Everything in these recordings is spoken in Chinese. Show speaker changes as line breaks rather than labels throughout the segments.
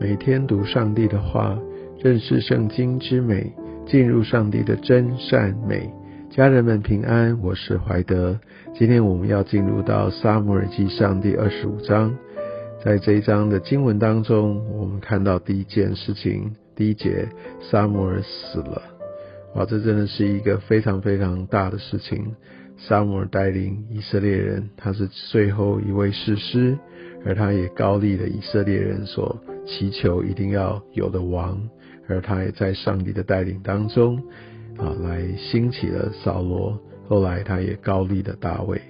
每天读上帝的话，认识圣经之美，进入上帝的真善美。家人们平安，我是怀德。今天我们要进入到撒母耳记上第二十五章，在这一章的经文当中，我们看到第一件事情，第一节，撒母耳死了。哇，这真的是一个非常非常大的事情。撒母耳带领以色列人，他是最后一位士师，而他也高立了以色列人所祈求一定要有的王，而他也在上帝的带领当中啊，来兴起了扫罗。后来他也高立了大卫，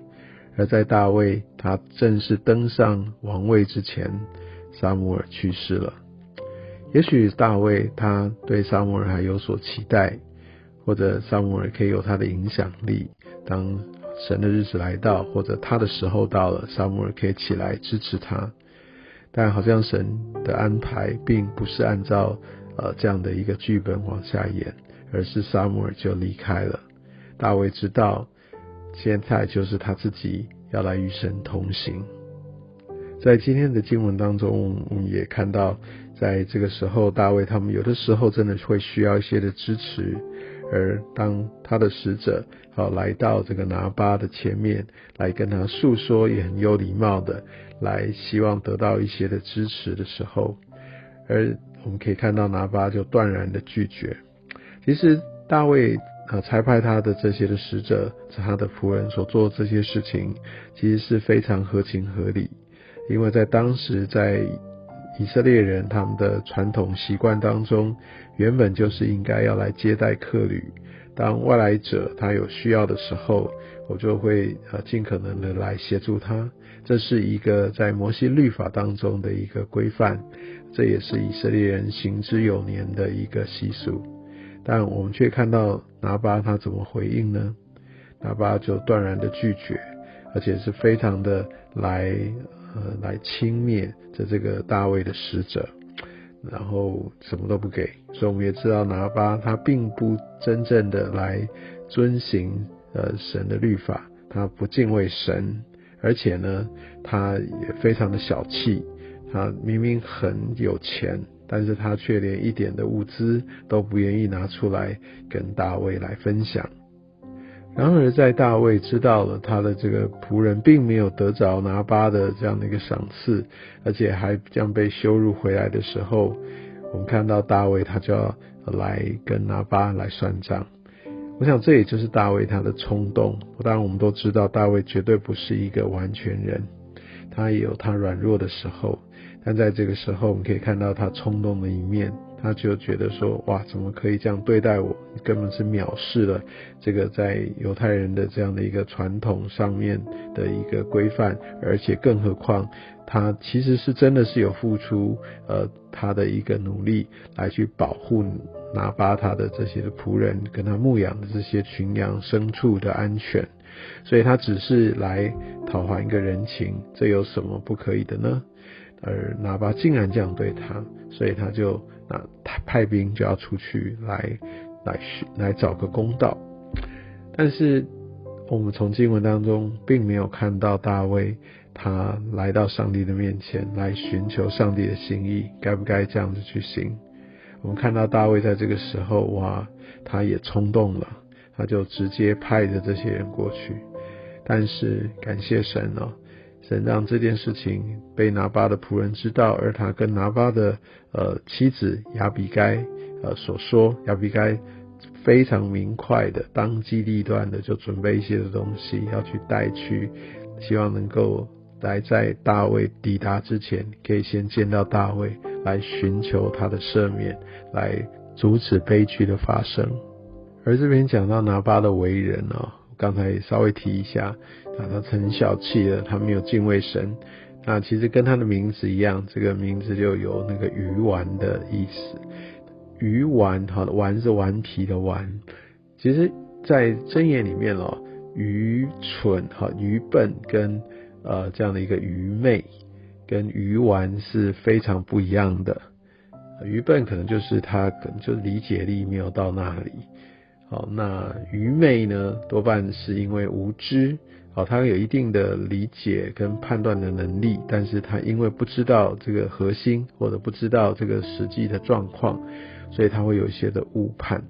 而在大卫他正式登上王位之前，撒母耳去世了。也许大卫他对撒母耳还有所期待，或者撒母耳可以有他的影响力。当神的日子来到，或者他的时候到了，撒母耳可以起来支持他。但好像神的安排并不是按照呃这样的一个剧本往下演，而是撒母耳就离开了。大卫知道，现在就是他自己要来与神同行。在今天的经文当中，我们也看到，在这个时候，大卫他们有的时候真的会需要一些的支持。而当他的使者好来到这个拿巴的前面，来跟他诉说，也很有礼貌的来希望得到一些的支持的时候，而我们可以看到拿巴就断然的拒绝。其实大卫啊差派他的这些的使者，他的仆人所做这些事情，其实是非常合情合理，因为在当时在。以色列人他们的传统习惯当中，原本就是应该要来接待客旅。当外来者他有需要的时候，我就会呃尽可能的来协助他。这是一个在摩西律法当中的一个规范，这也是以色列人行之有年的一个习俗。但我们却看到拿巴他怎么回应呢？拿巴就断然的拒绝，而且是非常的来。呃，来轻蔑着这个大卫的使者，然后什么都不给。所以我们也知道拿巴他并不真正的来遵行呃神的律法，他不敬畏神，而且呢，他也非常的小气。他明明很有钱，但是他却连一点的物资都不愿意拿出来跟大卫来分享。然而，在大卫知道了他的这个仆人并没有得着拿巴的这样的一个赏赐，而且还将被羞辱回来的时候，我们看到大卫他就要来跟拿巴来算账。我想这也就是大卫他的冲动。当然，我们都知道大卫绝对不是一个完全人，他也有他软弱的时候。但在这个时候，我们可以看到他冲动的一面。他就觉得说，哇，怎么可以这样对待我？根本是藐视了这个在犹太人的这样的一个传统上面的一个规范，而且更何况他其实是真的是有付出，呃，他的一个努力来去保护拿巴他的这些的仆人跟他牧养的这些群羊牲畜的安全，所以他只是来讨还一个人情，这有什么不可以的呢？而拿巴竟然这样对他，所以他就。那他派兵就要出去来来寻来找个公道，但是我们从经文当中并没有看到大卫他来到上帝的面前来寻求上帝的心意，该不该这样子去行？我们看到大卫在这个时候，哇，他也冲动了，他就直接派着这些人过去，但是感谢神哦。神让这件事情被拿巴的仆人知道，而他跟拿巴的呃妻子亚比该呃所说，亚比该非常明快的当机立断的就准备一些的东西要去带去，希望能够来在大卫抵达之前，可以先见到大卫，来寻求他的赦免，来阻止悲剧的发生。而这边讲到拿巴的为人哦。刚才稍微提一下，啊，他很小气的，他没有敬畏神。那其实跟他的名字一样，这个名字就有那个鱼丸的意思。鱼丸，好的，丸是顽皮的丸。其实，在箴言里面哦，愚蠢、哈愚笨跟呃这样的一个愚昧，跟愚丸是非常不一样的。愚笨可能就是他可能就理解力没有到那里。好，那愚昧呢？多半是因为无知哦，他有一定的理解跟判断的能力，但是他因为不知道这个核心或者不知道这个实际的状况，所以他会有一些的误判。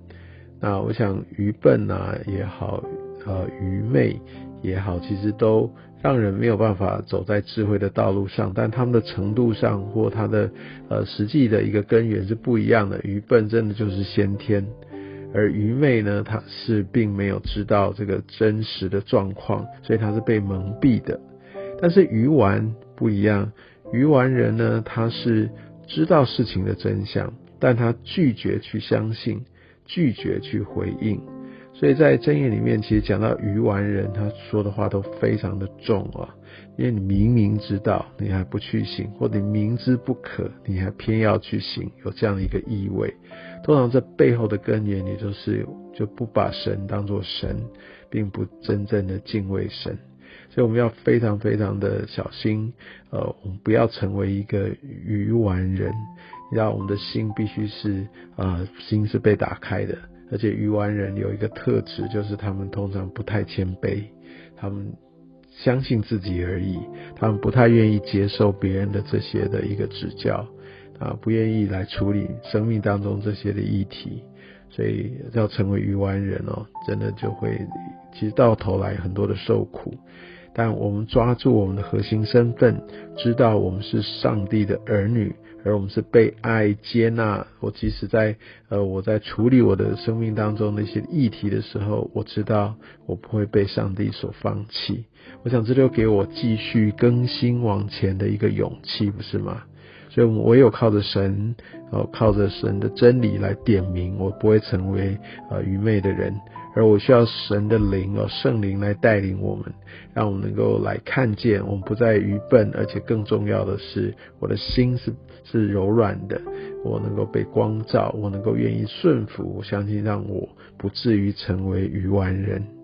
那我想愚笨啊也好，呃愚昧也好，其实都让人没有办法走在智慧的道路上，但他们的程度上或他的呃实际的一个根源是不一样的。愚笨真的就是先天。而愚昧呢，他是并没有知道这个真实的状况，所以他是被蒙蔽的。但是愚顽不一样，愚顽人呢，他是知道事情的真相，但他拒绝去相信，拒绝去回应。所以在箴言里面，其实讲到愚顽人，他说的话都非常的重啊。因为你明明知道，你还不去行，或者明知不可，你还偏要去行，有这样一个意味。通常这背后的根源，也就是就不把神当作神，并不真正的敬畏神。所以我们要非常非常的小心，呃，我们不要成为一个愚顽人。要我们的心必须是啊，心是被打开的。而且愚顽人有一个特质，就是他们通常不太谦卑，他们。相信自己而已，他们不太愿意接受别人的这些的一个指教，啊，不愿意来处理生命当中这些的议题，所以要成为愚顽人哦，真的就会，其实到头来很多的受苦。但我们抓住我们的核心身份，知道我们是上帝的儿女。而我们是被爱接纳。我即使在呃我在处理我的生命当中那些议题的时候，我知道我不会被上帝所放弃。我想这就给我继续更新往前的一个勇气，不是吗？所以，我有靠着神，哦，靠着神的真理来点名，我不会成为呃愚昧的人。而我需要神的灵哦，圣灵来带领我们，让我们能够来看见，我们不再愚笨，而且更重要的是，我的心是是柔软的，我能够被光照，我能够愿意顺服。我相信，让我不至于成为愚顽人。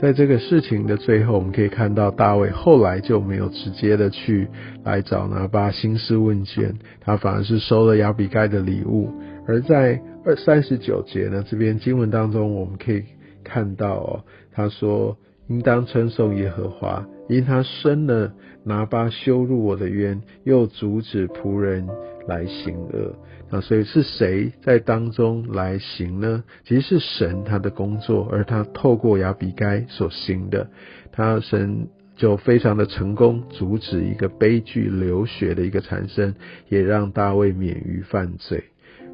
在这个事情的最后，我们可以看到大卫后来就没有直接的去来找拿巴兴师问卷，他反而是收了亚比该的礼物，而在。二三十九节呢，这边经文当中我们可以看到哦，他说应当称颂耶和华，因他生了拿巴羞辱我的冤，又阻止仆人来行恶。那所以是谁在当中来行呢？其实是神他的工作，而他透过亚比该所行的，他神就非常的成功，阻止一个悲剧流血的一个产生，也让大卫免于犯罪。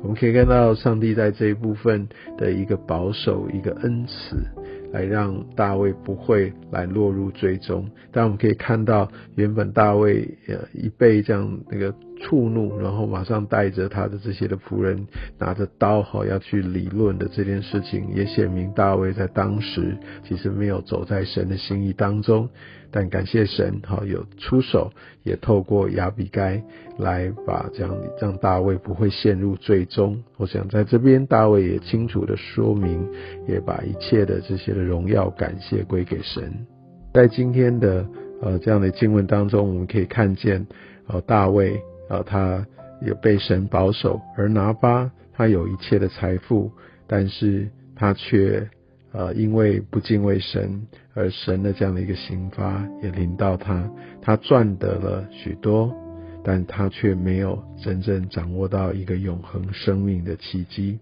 我们可以看到上帝在这一部分的一个保守、一个恩慈，来让大卫不会来落入最终。但我们可以看到，原本大卫呃一被这样那个触怒，然后马上带着他的这些的仆人拿着刀哈要去理论的这件事情，也显明大卫在当时其实没有走在神的心意当中。但感谢神，好有出手，也透过亚比该来把这样让大卫不会陷入最终。我想在这边，大卫也清楚的说明，也把一切的这些的荣耀感谢归给神。在今天的呃这样的经文当中，我们可以看见，呃大卫呃他也被神保守，而拿巴他有一切的财富，但是他却。呃，因为不敬畏神，而神的这样的一个刑罚也临到他，他赚得了许多，但他却没有真正掌握到一个永恒生命的契机。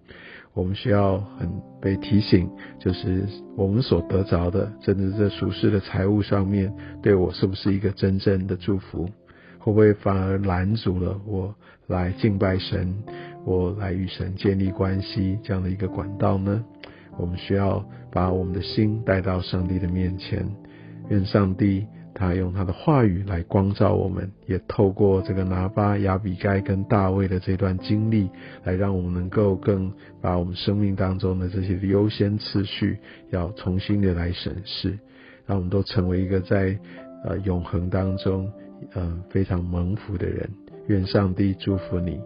我们需要很被提醒，就是我们所得着的，真的在俗世的财物上面，对我是不是一个真正的祝福？会不会反而拦阻了我来敬拜神，我来与神建立关系这样的一个管道呢？我们需要把我们的心带到上帝的面前，愿上帝他用他的话语来光照我们，也透过这个拿巴、亚比该跟大卫的这段经历，来让我们能够更把我们生命当中的这些优先次序，要重新的来审视，让我们都成为一个在呃永恒当中呃非常蒙福的人。愿上帝祝福你。